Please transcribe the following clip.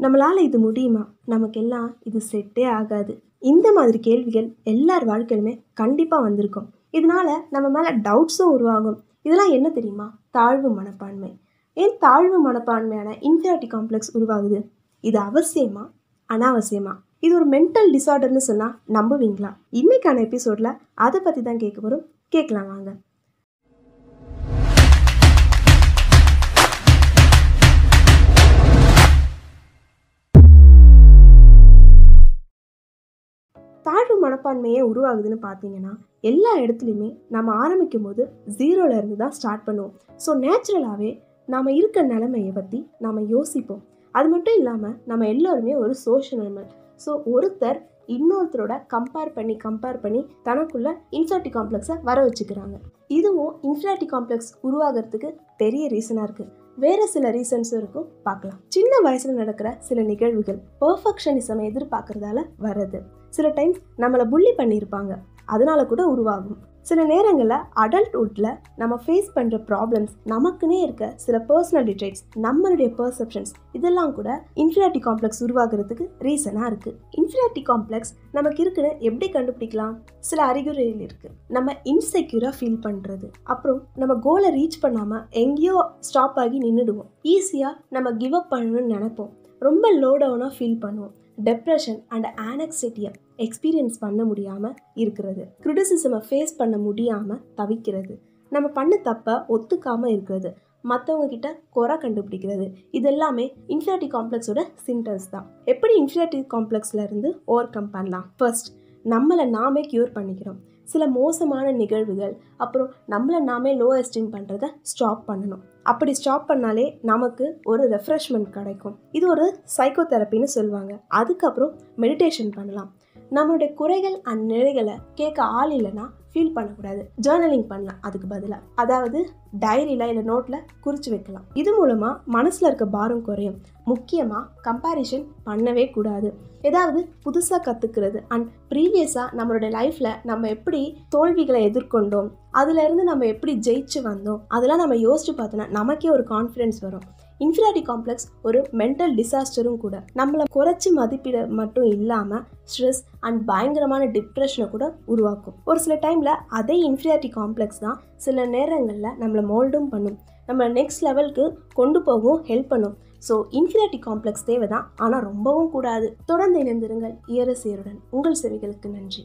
நம்மளால் இது முடியுமா? நமக்கெல்லாம் இது செட்டே ஆகாது. இந்த மாதிரி கேள்விகள் எல்லார் வாழ்க்கையிலுமே கண்டிப்பாக வந்திருக்கும். இதனால நம்ம மேலே டவுட்ஸும் உருவாகும். இதெல்லாம் என்ன தெரியுமா? தாழ்வு மனப்பான்மை. ஏன் தாழ்வு மனப்பான்மையான இன்ஃபியாரிட்டி காம்ப்ளெக்ஸ் உருவாகுது? இது அவசியமா? அனாவசியமா? இது ஒரு மென்டல் டிசார்டர்னு சொன்னால் நம்புவீங்களா? இன்னைக்கான எபிசோடில் அதை பற்றி தான் கேட்க போகிறோம் கேட்கலாம் வாங்க. மனப்பான்மையே உருவாகுதுன்னு பார்த்தீங்கன்னா எல்லா இடத்துலையுமே நம்ம ஆரம்பிக்கும் போது ஜீரோல இருந்து தான் ஸ்டார்ட் பண்ணுவோம். ஸோ நேச்சுரலாகவே நாம் இருக்க நிலைமையை பற்றி நாம் யோசிப்போம். அது மட்டும் இல்லாமல் நம்ம எல்லோருமே ஒரு சோஷியல் அனிமல் ஸோ ஒருத்தர் இன்னொருத்தரோட கம்பேர் பண்ணி கம்பேர் பண்ணி தனக்குள்ள இன்ஃபியாரிட்டி காம்ப்ளெக்ஸை வர வச்சுக்கிறாங்க. இதுவும் இன்ஃபியாரிட்டி காம்ப்ளெக்ஸ் உருவாகிறதுக்கு பெரிய ரீசனாக இருக்குது வேறு சில ரீசன்ஸும் இருக்கும் பார்க்கலாம். சின்ன வயசில் நடக்கிற சில நிகழ்வுகள் பர்ஃபெக்ஷனிசம் எதிர்பார்க்கறதால வர்றது. சில டைம்ஸ் நம்மளை புள்ளி பண்ணியிருப்பாங்க. அதனால கூட உருவாகும். சில நேரங்களில் அடல்ட்ஹுட்டில் நம்ம ஃபேஸ் பண்ணுற ப்ராப்ளம்ஸ் நமக்குன்னே இருக்க சில பர்சனல் டிட்ரைட்ஸ் நம்மளுடைய பர்செப்ஷன்ஸ் இதெல்லாம் கூட இன்ஃபியாரிட்டி காம்ப்ளெக்ஸ் உருவாகிறதுக்கு ரீசனாக இருக்குது இன்ஃபியாரிட்டி காம்ப்ளெக்ஸ் நமக்கு இருக்குன்னு எப்படி கண்டுபிடிக்கலாம்? சில அறிகுறிகள் இருக்குது நம்ம இன்செக்யூராக ஃபீல் பண்ணுறது அப்புறம் நம்ம கோலை ரீச் பண்ணாமல் எங்கேயோ ஸ்டாப் ஆகி நின்றுடுவோம் ஈஸியாக நம்ம கிவ் அப் பண்ணணும்னு நினைப்போம். ரொம்ப லோ டவுனாக ஃபீல் பண்ணுவோம். டெப்ரெஷன் அண்ட் ஆனக்சிட்டியை எக்ஸ்பீரியன்ஸ் பண்ண முடியாமல் இருக்கிறது. க்ரிட்டிசிசமை ஃபேஸ் பண்ண முடியாமல் தவிக்கிறது. நம்ம பண்ண தப்பை ஒத்துக்காமல் இருக்கிறது. மற்றவங்க கிட்ட குறை கண்டுபிடிக்கிறது. இதெல்லாமே இன்ஃபியாரிட்டி காம்ப்ளெக்ஸோட சிம்டம்ஸ் தான். எப்படி இன்ஃபியாரிட்டி காம்ப்ளெக்ஸ்லேருந்து ஓவர் கம் பண்ணலாம்? ஃபர்ஸ்ட் நம்மளை நாமே க்யூர் பண்ணிக்கிறோம். சில மோசமான நிகழ்வுகள் அப்புறம் நம்மளை நாமே லோ எஸ்டீம் பண்ணுறத ஸ்டாப் பண்ணணும். அப்படி ஸ்டாப் பண்ணாலே நமக்கு ஒரு ரெஃப்ரெஷ்மெண்ட் கிடைக்கும். இது ஒரு சைக்கோ தெரப்பின்னு சொல்லுவாங்க. அதுக்கப்புறம் மெடிடேஷன் பண்ணலாம். நம்மளுடைய குறைகள் அண்ட் நிலைகளை கேட்க ஆள் இல்லைன்னா ஃபீல் பண்ணக்கூடாது. ஜேர்னலிங் பண்ணலாம் அதுக்கு பதிலாக அதாவது டைரியில் இல்லை நோட்டில் குறித்து வைக்கலாம். இது மூலமாக மனசில் இருக்க பாரம் குறையும். முக்கியமாக கம்பேரிஷன் பண்ணவே கூடாது. ஏதாவது புதுசாக கற்றுக்கிறது அண்ட் ப்ரீவியஸாக நம்மளுடைய லைஃப்பில் நம்ம எப்படி தோல்விகளை எதிர்கொண்டோம் அதுலேருந்து நம்ம எப்படி ஜெயிச்சு வந்தோம் அதெல்லாம் நம்ம யோசிச்சு பார்த்தோன்னா நமக்கே ஒரு கான்ஃபிடென்ஸ் வரும். இன்ஃபியாரிட்டி காம்ப்ளெக்ஸ் ஒரு மென்டல் டிசாஸ்டரும் கூட. நம்மளை குறைச்சி மதிப்பிட மட்டும் இல்லாமல் ஸ்ட்ரெஸ் அண்ட் பயங்கரமான டிப்ரெஷனை கூட உருவாக்கும். ஒரு சில டைமில் அதே இன்ஃபியாரிட்டி காம்ப்ளெக்ஸ் தான் சில நேரங்களில் நம்மளை மோல்டும் பண்ணும். நம்ம நெக்ஸ்ட் லெவலுக்கு கொண்டு போகவும் ஹெல்ப் பண்ணும். ஸோ இன்ஃபியாரிட்டி காம்ப்ளெக்ஸ் தேவை தான் ஆனால் ரொம்பவும் கூடாது. தொடர்ந்து இணைந்திருங்கள். இயரசியருடன் உங்கள் செவிகளுக்கு நன்றி.